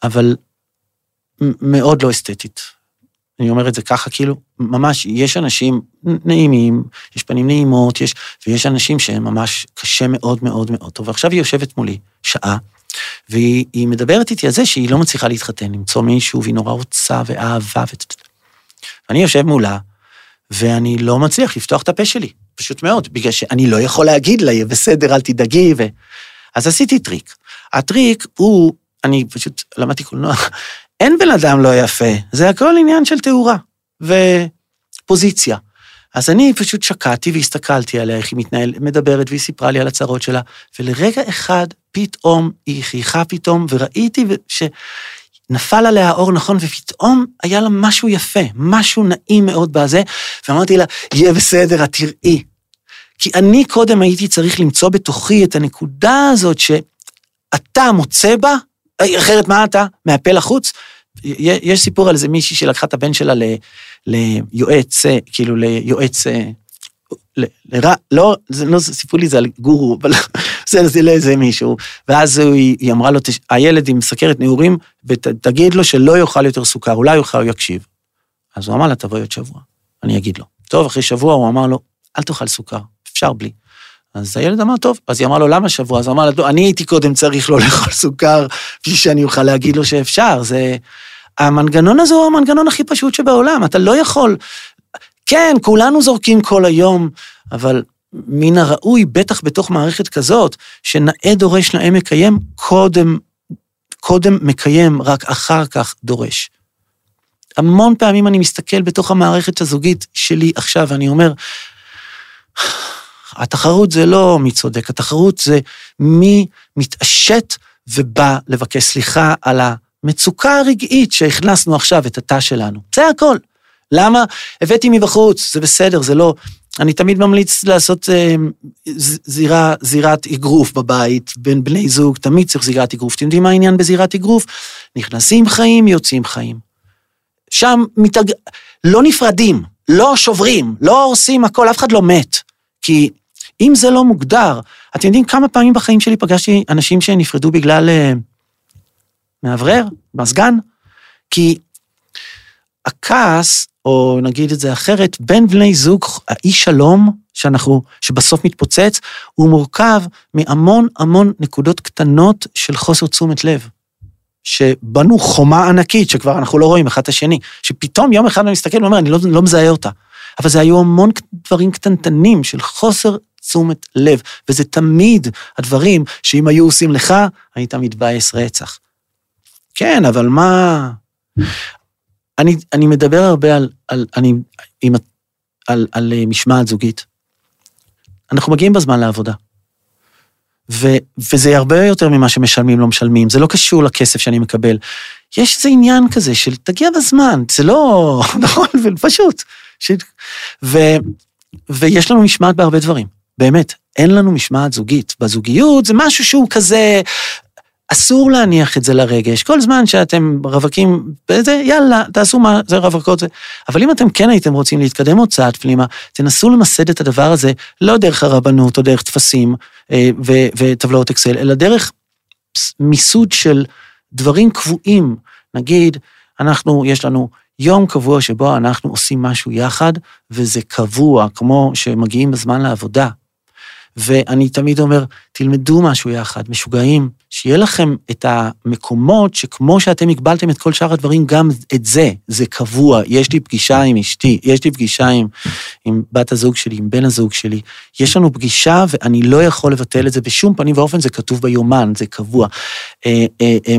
אבל מאוד לא אסתטית. אני אומר את זה ככה, כאילו, ממש, יש אנשים נעימים, יש פנים נעימות, יש, ויש אנשים שהם ממש קשה מאוד מאוד מאוד טוב. ועכשיו היא יושבת מולי שעה, והיא מדברת איתי על זה שהיא לא מצליחה להתחתן, למצוא מישהו, והיא נורא רוצה ואהבה ו... ואני יושב מולה, ואני לא מצליח לפתוח את הפה שלי, פשוט מאוד, בגלל שאני לא יכול להגיד לה, בסדר, אל תדאגי, ו... אז עשיתי טריק. הטריק הוא, אני פשוט למדתי קולנוע, אין בן אדם לא יפה, זה הכל עניין של תאורה ופוזיציה. אז אני פשוט שקעתי והסתכלתי עליה, איך היא מתנהלת, מדברת, והיא סיפרה לי על הצרות שלה, ולרגע אחד פתאום היא חייכה פתאום, וראיתי שנפל עליה האור נכון, ופתאום היה לה משהו יפה, משהו נעים מאוד בזה, ואמרתי לה, יהיה בסדר, את תראי. כי אני קודם הייתי צריך למצוא בתוכי את הנקודה הזאת שאתה מוצא בה, אחרת מה אתה? מהפה לחוץ? יש סיפור על איזה מישהי שלקחה את הבן שלה ליועץ, כאילו ליועץ, לרע, לא, זה לא סיפרו לי זה על גורו, אבל (laughs) זה, זה לאיזה מישהו, ואז היא, היא אמרה לו, הילד עם סכרת נעורים, ותגיד לו שלא יאכל יותר סוכר, אולי יאכל, הוא יקשיב. אז הוא אמר לה, תבואי עוד שבוע, אני אגיד לו. טוב, אחרי שבוע הוא אמר לו, אל תאכל סוכר, אפשר בלי. אז הילד אמר, טוב, אז היא אמרה לו, למה שבוע? אז הוא אמר לה, אני הייתי קודם צריך לא לאכול סוכר, בשביל שאני אוכל להגיד לו שאפשר, זה... המנגנון הזה הוא המנגנון הכי פשוט שבעולם, אתה לא יכול... כן, כולנו זורקים כל היום, אבל מן הראוי, בטח בתוך מערכת כזאת, שנאה דורש נאה מקיים, קודם, קודם מקיים, רק אחר כך דורש. המון פעמים אני מסתכל בתוך המערכת הזוגית שלי עכשיו, ואני אומר, התחרות זה לא מי צודק, התחרות זה מי מתעשת ובא לבקש סליחה על המצוקה הרגעית שהכנסנו עכשיו את התא שלנו. זה הכל. למה? הבאתי מבחוץ, זה בסדר, זה לא... אני תמיד ממליץ לעשות אה, זירה, זירת אגרוף בבית, בין בני זוג, תמיד צריך זירת אגרוף. אתם יודעים מה העניין בזירת אגרוף? נכנסים חיים, יוצאים חיים. שם מתאג... לא נפרדים, לא שוברים, לא הורסים הכל, אף אחד לא מת. כי אם זה לא מוגדר, אתם יודעים כמה פעמים בחיים שלי פגשתי אנשים שנפרדו בגלל אה, מאוורר, מזגן? כי הכעס, או נגיד את זה אחרת, בין בני זוג, האי שלום שאנחנו, שבסוף מתפוצץ, הוא מורכב מהמון המון נקודות קטנות של חוסר תשומת לב. שבנו חומה ענקית, שכבר אנחנו לא רואים אחד את השני, שפתאום יום אחד אני מסתכל ואומר, אני לא, לא מזהה אותה. אבל זה היו המון דברים קטנטנים של חוסר תשומת לב, וזה תמיד הדברים שאם היו עושים לך, היית מתבאס רצח. כן, אבל מה... אני, אני מדבר הרבה על, על, אני, עם, על, על אה, משמעת זוגית. אנחנו מגיעים בזמן לעבודה. ו, וזה הרבה יותר ממה שמשלמים, לא משלמים, זה לא קשור לכסף שאני מקבל. יש איזה עניין כזה של תגיע בזמן, זה לא, (laughs) נכון, פשוט. ש... ו, ויש לנו משמעת בהרבה דברים. באמת, אין לנו משמעת זוגית. בזוגיות זה משהו שהוא כזה, אסור להניח את זה לרגש. כל זמן שאתם רווקים, בזה, יאללה, תעשו מה, זה רווקות זה. אבל אם אתם כן הייתם רוצים להתקדם עוד צעד פנימה, תנסו למסד את הדבר הזה, לא דרך הרבנות או דרך טפסים אה, וטבלאות אקסל, אלא דרך מיסוד של דברים קבועים. נגיד, אנחנו, יש לנו יום קבוע שבו אנחנו עושים משהו יחד, וזה קבוע, כמו שמגיעים בזמן לעבודה. ואני תמיד אומר, תלמדו משהו יחד, משוגעים, שיהיה לכם את המקומות שכמו שאתם הגבלתם את כל שאר הדברים, גם את זה, זה קבוע. יש לי פגישה עם אשתי, יש לי פגישה עם, עם בת הזוג שלי, עם בן הזוג שלי. יש לנו פגישה ואני לא יכול לבטל את זה בשום פנים ואופן, זה כתוב ביומן, זה קבוע. אה, אה,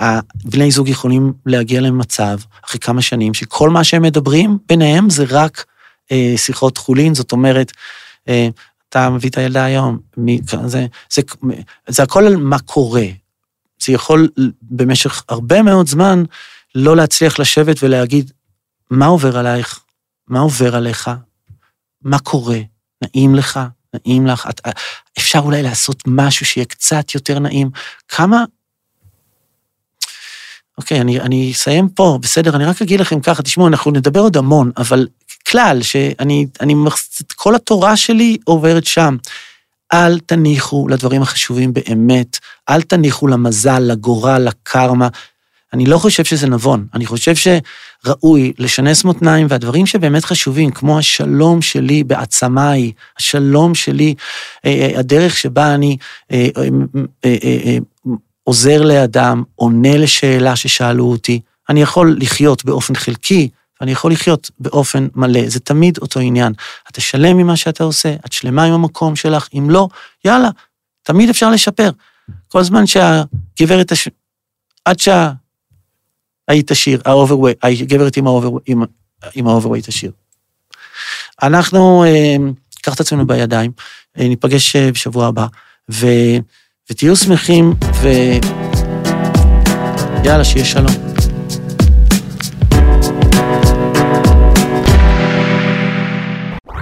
אה, בני זוג יכולים להגיע למצב, אחרי כמה שנים, שכל מה שהם מדברים ביניהם זה רק שיחות חולין, זאת אומרת, אתה מביא את הילדה היום, מי, זה, זה, זה הכל על מה קורה. זה יכול במשך הרבה מאוד זמן לא להצליח לשבת ולהגיד, מה עובר עלייך? מה עובר עליך? מה קורה? נעים לך? נעים לך? את, אפשר אולי לעשות משהו שיהיה קצת יותר נעים? כמה... אוקיי, אני, אני אסיים פה, בסדר, אני רק אגיד לכם ככה, תשמעו, אנחנו נדבר עוד המון, אבל כלל, שאני, אני, את כל התורה שלי עוברת שם. אל תניחו לדברים החשובים באמת, אל תניחו למזל, לגורל, לקרמה. אני לא חושב שזה נבון, אני חושב שראוי לשנס מותניים, והדברים שבאמת חשובים, כמו השלום שלי בעצמיי, השלום שלי, אה, אה, הדרך שבה אני אה, עוזר לאדם, עונה לשאלה ששאלו אותי, אני יכול לחיות באופן חלקי, ואני יכול לחיות באופן מלא. זה תמיד אותו עניין. אתה שלם ממה שאתה עושה, את שלמה עם המקום שלך, אם לא, יאללה, תמיד אפשר לשפר. כל זמן שהגברת, הש... עד שהיית עשיר, הגברת עם ה overweight, עם ה overweight עשיר. אנחנו אה, ניקח את עצמנו בידיים, אה, ניפגש אה, בשבוע הבא, ו... ותהיו שמחים, ויאללה, שיהיה שלום.